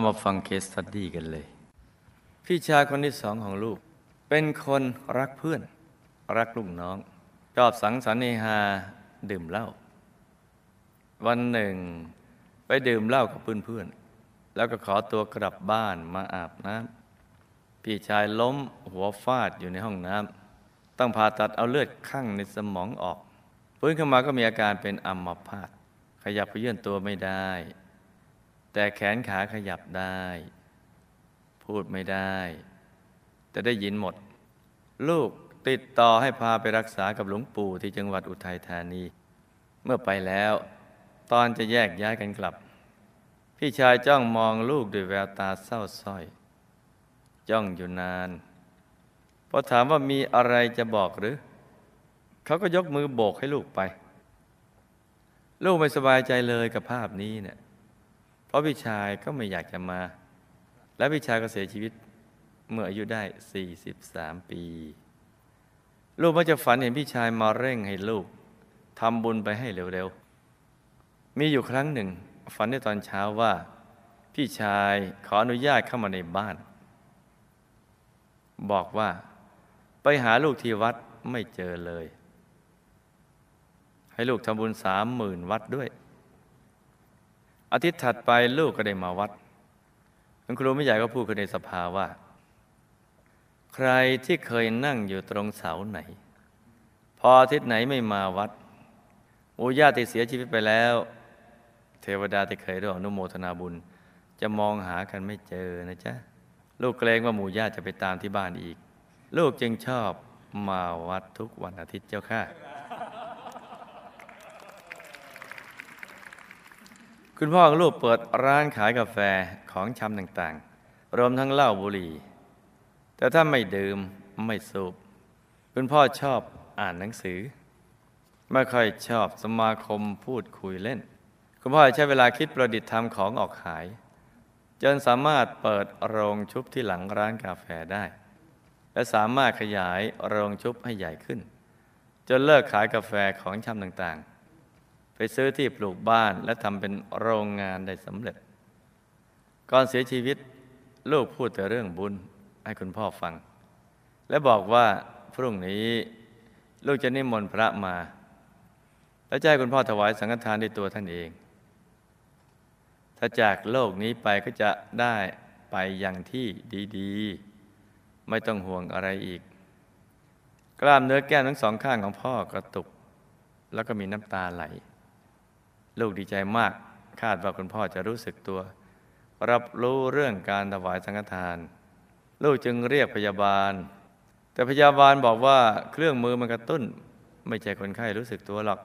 เอามาฟัง case study กันเลย พี่ชายคนที่สองของลูก เป็นคนรักเพื่อน รักลูกน้อง ชอบสังสรรค์เฮฮาดื่มเหล้าวันหนึ่งไปดื่มเหล้ากับเพื่อนๆแล้วก็ขอตัวกลับบ้านมาอาบน้ำพี่ชายล้มหัวฟาดอยู่ในห้องน้ำต้องผ่าตัดเอาเลือดข้างในสมองออก ฟื้นขึ้นมาก็มีอาการเป็นอัมพาตขยับไปเยื่อนตัวไม่ได้ แต่แขนขาขยับได้ พูดไม่ได้ แต่ได้ยินหมด ลูกติดต่อให้พาไปรักษากับหลวงปู่ที่จังหวัดอุทัยธานี เมื่อไปแล้ว ตอนจะแยกย้ายกันกลับ พี่ชายจ้องมองลูกด้วยแววตาเศร้าส้อย จ้องอยู่นานพอถามว่ามีอะไรจะบอกหรือ เขาก็ยกมือโบกให้ลูกไป ลูกไม่สบายใจเลยกับภาพนี้เนี่ย เพราะพี่ชายก็ไม่อยากจะมา และพี่ชายก็เสียชีวิตเมื่ออายุได้ 43 ปี ลูกมักจะฝันเห็นพี่ชายมาเร่งให้ลูกทำบุญไปให้เร็วๆ มีอยู่ครั้งหนึ่ง ฝันในตอนเช้าว่า พี่ชายขออนุญาตเข้ามาในบ้าน บอกว่าไปหาลูกที่วัดไม่เจอเลย ให้ลูกทำบุญสามหมื่นวัดด้วย อาทิตย์ถัดไปลูกก็ได้มาวัดคุณครูไม่ใหญ่ก็พูดขึ้นในสภาว่า ใครที่เคยนั่งอยู่ตรงเสาไหน พออาทิตย์ไหนไม่มาวัดหมู่ญาติเสียชีวิตไปแล้ว เทวดาที่เคยร่วมอนุโมทนาบุญ จะมองหากันไม่เจอนะจ๊ะลูกเกรงว่าหมู่ญาติจะไปตามที่บ้านอีก ลูกจึงชอบมาวัดทุกวันอาทิตย์เจ้าค่ะ คุณพ่อของลูกเปิดร้านขายกาแฟของชำต่างๆ รวมทั้งเหล้าบุหรี่ แต่ถ้าไม่ดื่มไม่สูบ คุณพ่อชอบอ่านหนังสือ ไม่ค่อยชอบสมาคมพูดคุยเล่น คุณพ่อใช้เวลาคิดประดิษฐ์ทำของออกขาย จนสามารถเปิดโรงชุบที่หลังร้านกาแฟได้ และสามารถขยายโรงชุบให้ใหญ่ขึ้น จนเลิกขายกาแฟของชำต่างๆ ไปซื้อที่ปลูกบ้านและทำเป็นโรงงานได้สำเร็จ ก่อนเสียชีวิตลูกพูดแต่เรื่องบุญให้คุณพ่อฟัง และบอกว่าพรุ่งนี้ลูกจะนิมนต์พระมา และจะให้คุณพ่อถวายสังฆทานด้วยตัวท่านเอง ถ้าจากโลกนี้ไปก็จะได้ไปอย่างที่ดีๆ ไม่ต้องห่วงอะไรอีก กล้ามเนื้อแก้มทั้งสองข้างของพ่อกระตุก แล้วก็มีน้ำตาไหล ลูกดีใจมากคาดว่าคุณพ่อจะรู้สึกตัว รับรู้เรื่องการถวายสังฆทาน ลูกจึงเรียกพยาบาล แต่พยาบาลบอกว่าเครื่องมือมันกระตุ้น ไม่ใช่คนไข้รู้สึกตัวหรอก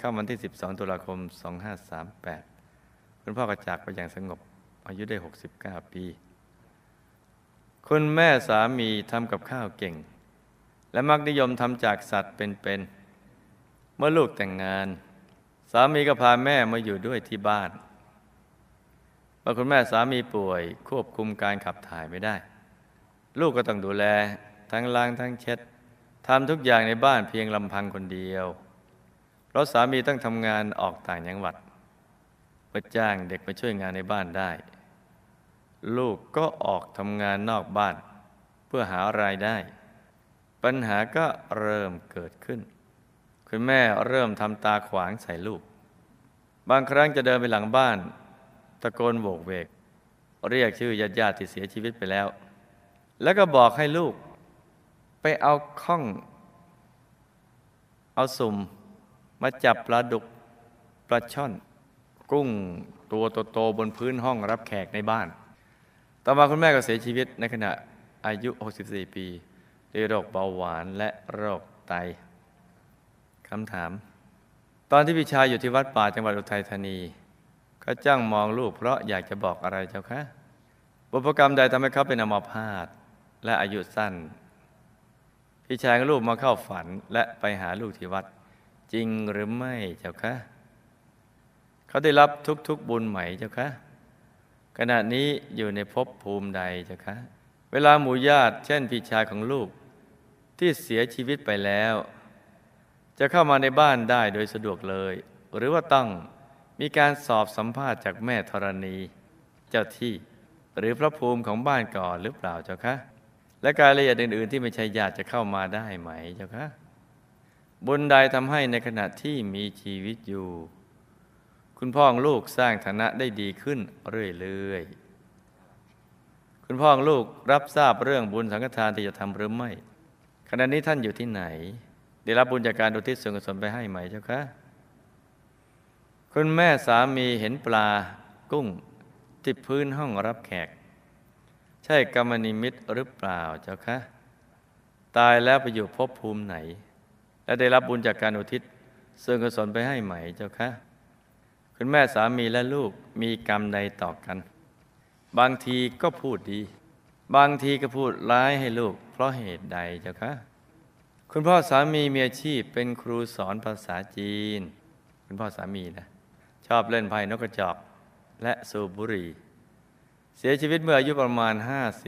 ข้าวันที่ 12 ตุลาคม 2538 คุณพ่อก็จากไปอย่างสงบ อายุได้ 69 ปี คุณแม่สามีทำกับข้าวเก่ง และมักนิยมทำจากสัตว์เป็นๆเมื่อลูกแต่งงานามีก็พาแม่มาอยู่ด้วยที่บ้านเมื่อคุณแม่สามีป่วยควบคุมการขับถ่ายไม่ได้ ลูกก็ต้องดูแล ทั้งล้างทั้งเช็ดทำทุกอย่างในบ้านเพียงลำพังคนเดียว เพราะสามีต้องทำงานออกต่างจังหวัดเพื่อจ้างเด็กมาช่วยงานในบ้านได้ ลูกก็ออกทำงานนอกบ้าน เพื่อหารายได้ ปัญหาก็เริ่มเกิดขึ้น คุณแม่เริ่มทำตาขวางใส่ลูก บางครั้งจะเดินไปหลังบ้าน ตะโกนโบกเวก เรียกชื่อญาติญาติที่เสียชีวิตไปแล้ว แล้วก็บอกให้ลูก ไปเอาข้อง เอาสุ่ม มาจับปลาดุกปลาช่อน กุ้งตัวโตๆบนพื้นห้องรับแขกในบ้าน ต่อมาคุณแม่ก็เสียชีวิตในขณะอายุ 64 ปีด้วยโรคเบาหวานและโรคไตคำถาม อนที่พี่ชายอยู่ที่วัดป่าจังหวัดอุทัยธานี ก็จ้างมองลูกเพราะอยากจะบอกอะไรเจ้าคะบุพกรรมใดทำให้เขาเป็นอมพาตและอายุสั้น พี่ชายกับลูกมาเข้าฝันและไปหาลูกที่วัด จริงหรือไม่เจ้าคะเขาได้รับทุกๆบุญใหม่เจ้าคะขณะนี้อยู่ในภพภูมิใดเจ้าคะ เวลาหมู่ญาติ เช่นพี่ชายของลูก ที่เสียชีวิตไปแล้ว จะเข้ามาในบ้านได้โดยสะดวกเลย หรือว่าต้องมีการสอบสัมภาษณ์จากแม่ธรณี เจ้าที่ หรือพระภูมิของบ้านก่อนหรือเปล่าเจ้าคะและการละเอียดอื่น ๆ ที่ไม่ใช่ญาติจะเข้ามาได้ไหมเจ้าคะบุญใดทำให้ในขณะที่มีชีวิตอยู่ คุณพ่อของลูกสร้างฐานะได้ดีขึ้นเรื่อยๆคุณพ่อของลูกรับทราบเรื่องบุญสังฆทานที่จะทำหรือไม่ขณะนี้ท่านอยู่ที่ไหน ได้รับบุญจากการอุทิศส่วนกุศลไปให้ไหมเจ้าคะคุณแม่สามีเห็นปลากุ้งที่พื้นห้องรับแขก ใช่กรรมนิมิตหรือเปล่าเจ้าคะตายแล้วไปอยู่ภพภูมิไหน และได้รับบุญจากการอุทิศส่วนกุศลไปให้ไหมเจ้าคะคุณแม่สามีและลูกมีกรรมใดต่อกัน บางทีก็พูดดี บางทีก็พูดร้ายให้ลูก เพราะเหตุใดเจ้าคะ คุณพ่อสามีมีอาชีพเป็นครูสอนภาษาจีน คุณพ่อสามีนะชอบเล่นไพ่นกกระจอกและสูบบุหรี่ เสียชีวิตเมื่ออายุประมาณ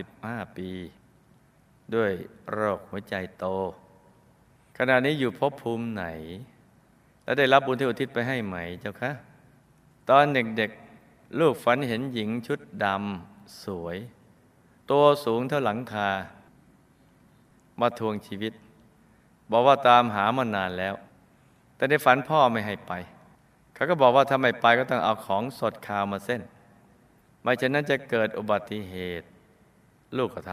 55 ปี ด้วยโรคหัวใจโต ขณะนี้อยู่ภพภูมิไหน และได้รับบุญที่อุทิศไปให้ไหมเจ้าคะ ตอนเด็กๆ ลูกฝันเห็นหญิงชุดดำสวย ตัวสูงเท่าหลังคา มาทวงชีวิต บอกว่าตามหามานานแล้ว แต่ในฝันพ่อไม่ให้ไป เขาก็บอกว่าถ้าไม่ไปก็ต้องเอาของสดคาวมาเส้น ไม่เช่นนั้นจะเกิดอุบัติเหตุ ลูกก็ท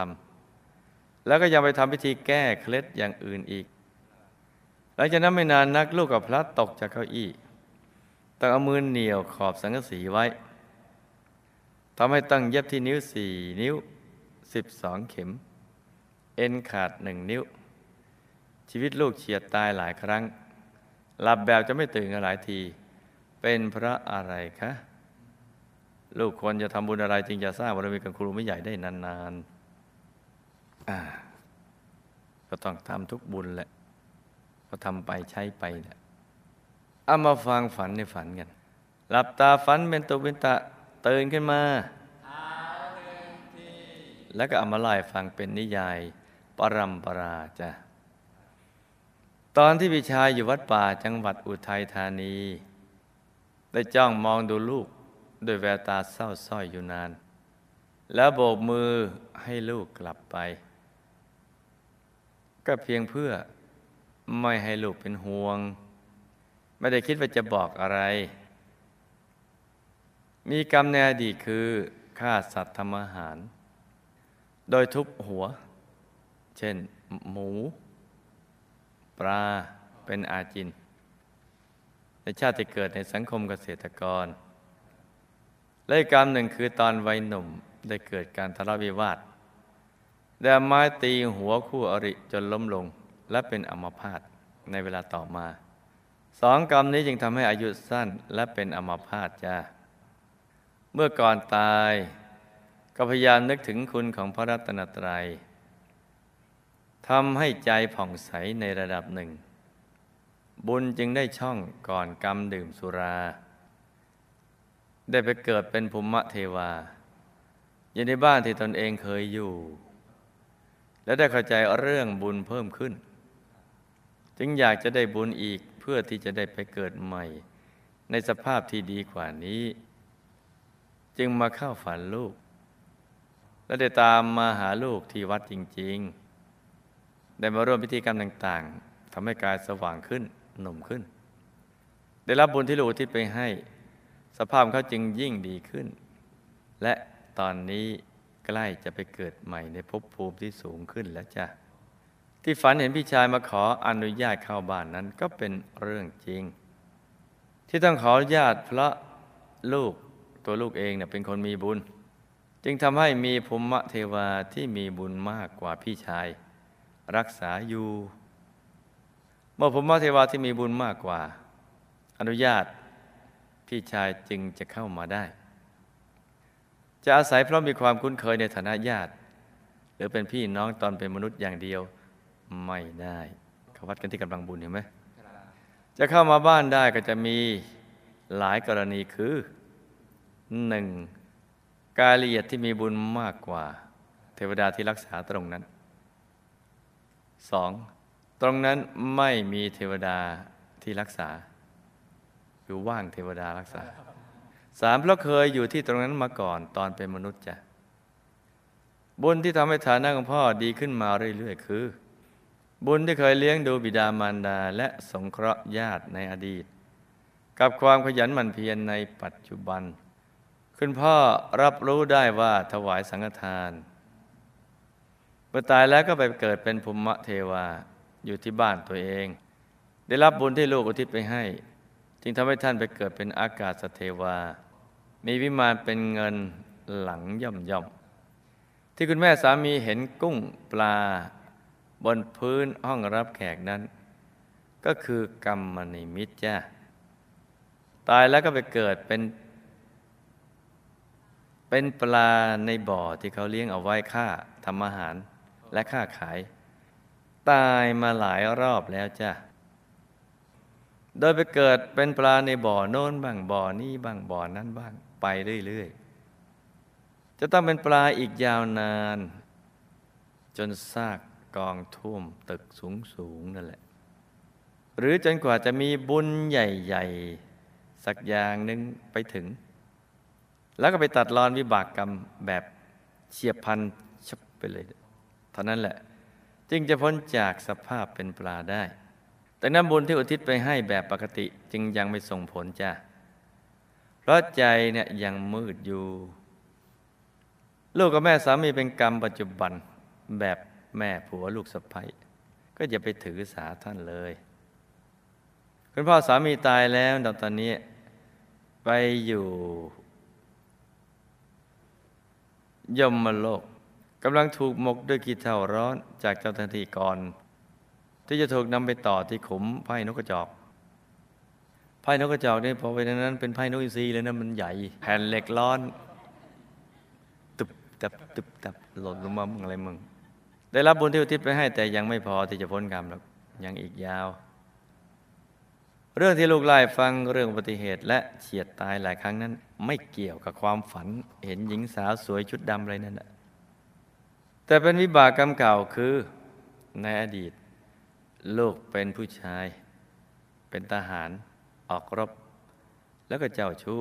ำแล้วก็ยังไปทำพิธีแก้เคล็ดอย่างอื่นอีก หลังจากนั้นไม่นานนักลูกกับพลัดตกจากเก้าอี้ต้องเอามือเหนี่ยวขอบสังกะสีไว้ทำให้ตั้งเย็บที่นิ้วสี่นิ้วสิบสองเข็ม เอ็นขาดหนึ่งนิ้ว ชีวิตลูกเฉียดตายหลายครั้ง หลับแบบจะไม่ตื่นกันหลายที เป็นเพราะอะไรคะลูกควรจะทำบุญอะไรจึงจะสร้างบารมีกับครูไม่ใหญ่ได้นานๆอ่าก็ต้องทำทุกบุญแหละก็ทำไปใช้ไปแหละเอามาฟังฝันในฝันกัน หลับตาฝันเป็นตุเป็นตะตื่นขึ้นมา แล้วก็เอามาไล่ฟังเป็นนิยาย ปรัมปราจ้ะ ตอนที่พี่ชายอยู่วัดป่าจังหวัดอุทัยธานี ได้จ้องมองดูลูกด้วยแววตาเศร้าส้อยอยู่นาน แล้วโบกมือให้ลูกกลับไป ก็เพียงเพื่อไม่ให้ลูกเป็นห่วง ไม่ได้คิดว่าจะบอกอะไร มีกรรมในอดีตคือฆ่าสัตว์ทำอาหาร โดยทุบหัว เช่น หมู ปลาเป็นอาจิน ในชาติที่เกิดในสังคมเกษตรกรและอีกรรมหนึ่งคือตอนวัยหนุ่มได้เกิดการทะเลาะวิวาทได้ไม้ตีหัวคู่อริจนล้มลง และเป็นอัมพาตในเวลาต่อมาสองกรรมนี้จึงทำให้อายุสั้นและเป็นอัมพาตจ้าเมื่อก่อนตาย ก็พยายามนึกถึงคุณของพระรัตนตรัย ทำให้ใจผ่องใสในระดับหนึ่ง บุญจึงได้ช่องก่อนกรรมดื่มสุรา ได้ไปเกิดเป็นภูมิเทวา อยู่ในบ้านที่ตนเองเคยอยู่ และได้เข้าใจเรื่องบุญเพิ่มขึ้น จึงอยากจะได้บุญอีกเพื่อที่จะได้ไปเกิดใหม่ ในสภาพที่ดีกว่านี้ จึงมาเข้าฝันลูก และได้ตามมาหาลูกที่วัดจริง ๆ ได้มาร่วมพิธีกรรมต่างๆทำให้กายสว่างขึ้นหนุ่มขึ้น ได้รับบุญที่ลูกที่ไปให้ สภาพเขาจึงยิ่งดีขึ้น และตอนนี้ใกล้จะไปเกิดใหม่ในภพภูมิที่สูงขึ้นแล้วจ้ะที่ฝันเห็นพี่ชายมาขออนุญาตเข้าบ้านนั้นก็เป็นเรื่องจริง ที่ต้องขออนุญาตเพราะลูกตัวลูกเองเนี่ยเป็นคนมีบุญ จึงทำให้มีภูมิเทวาที่มีบุญมากกว่าพี่ชาย รักษาอยู่ เมื่อภูมิเทวาที่มีบุญมากกว่า อนุญาตพี่ชายจึงจะเข้ามาได้ จะอาศัยเพราะมีความคุ้นเคยในฐานะญาติ หรือเป็นพี่น้องตอนเป็นมนุษย์อย่างเดียวไม่ได้เขาวัดกันที่กำลังบุญเห็นไหมจะเข้ามาบ้านได้ก็จะมีหลายกรณีคือหนึ่งกายละเอียดที่มีบุญมากกว่า เทวดาที่รักษาตรงนั้น สองตรงนั้นไม่มีเทวดาที่รักษา อยู่ว่างเทวดารักษาสามเพราะเคยอยู่ที่ตรงนั้นมาก่อนตอนเป็นมนุษย์จ้ะบุญที่ทำให้ฐานะของพ่อดีขึ้นมาเรื่อยๆคือ บุญที่เคยเลี้ยงดูบิดามารดา และสงเคราะห์ญาติในอดีต กับความขยันหมั่นเพียรในปัจจุบัน คุณพ่อรับรู้ได้ว่าถวายสังฆทาน มื่อตายแล้วก็ไปเกิดเป็นภูมิเทวาอยู่ที่บ้านตัวเอง ได้รับบุญที่ลูกอุทิศไปให้ จึงทำให้ท่านไปเกิดเป็นอากาศเทวา มีวิมานเป็นเงินหลังย่อมย่อมที่คุณแม่สามีเห็นกุ้งปลา บนพื้นห้องรับแขกนั้น ก็คือกรรมนิมิตจ้าตายแล้วก็ไปเกิดเป็น เป็นปลาในบ่อที่เขาเลี้ยงเอาไว้ค่าทำอาหาร และค่าขาย ตายมาหลายรอบแล้วจ้าโดยไปเกิดเป็นปลาในบ่อโน้นบ้างบ่อนี้บ้างบ่อนั้นบ้างไปเรื่อยๆ จะต้องเป็นปลาอีกยาวนาน จนซากกองท่วมตึกสูงๆนั่นแหละ หรือจนกว่าจะมีบุญใหญ่ ๆ สักอย่างหนึ่งไปถึง แล้วก็ไปตัดรอนวิบากกรรมแบบเฉียบพันชับไปเลย เท่านั้นแหละ จึงจะพ้นจากสภาพเป็นปลาได้ แต่น้ำบุญที่อุทิศไปให้แบบปกติจึงยังไม่ส่งผลจ้ะเพราะใจเนี่ยยังมืดอยู่ ลูกกับแม่สามีเป็นกรรมปัจจุบันแบบแม่ผัวลูกสะใภ้ก็อย่าไปถือสาท่านเลย คุณพ่อสามีตายแล้วตอนนี้ไปอยู่ ยมโลก กำลังถูกหมกด้วยกีเท่าร้อนจากเจ้าหน้าที่ก่อน ที่จะถูกนำไปต่อที่ขุมไพ่นกกระจอกไพ่นกกระจอกนี่พอไปนั้นเป็นไพ่นกอินทรีเลยนะมันใหญ่ แผ่นเหล็กร้อนตึบตับตึบตับหล่นลงมามึงอะไรมึง ได้รับบุญที่อุทิศไปให้แต่ยังไม่พอที่จะพ้นกรรมหรอกยังอีกยาว เรื่องที่ลูกไล่ฟังเรื่องอุบัติเหตุ และเฉียดตายหลายครั้งนั้น ไม่เกี่ยวกับความฝัน เห็นหญิงสาวสวยชุดดำอะไรนั่นแหละ แต่เป็นวิบากกรรมเก่าคือในอดีต ลูกเป็นผู้ชาย เป็นทหารออกรบ แล้วก็เจ้าชู้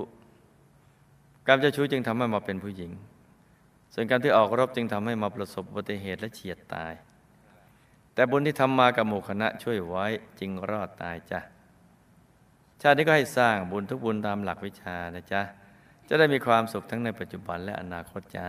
กรรมเจ้าชู้จึงทำให้มาเป็นผู้หญิง ส่วนกรรมที่ออกรบจึงทำให้มาประสบอุบัติเหตุและเฉียดตาย แต่บุญที่ทำมากับหมู่คณะช่วยไว้จึงรอดตายจ้ะชาตินี้ก็ให้สร้างบุญทุกบุญตามหลักวิชานะจ๊ะ จะได้มีความสุขทั้งในปัจจุบันและอนาคตจ้า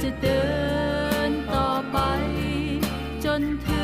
จะเดินต่อไป จนถึง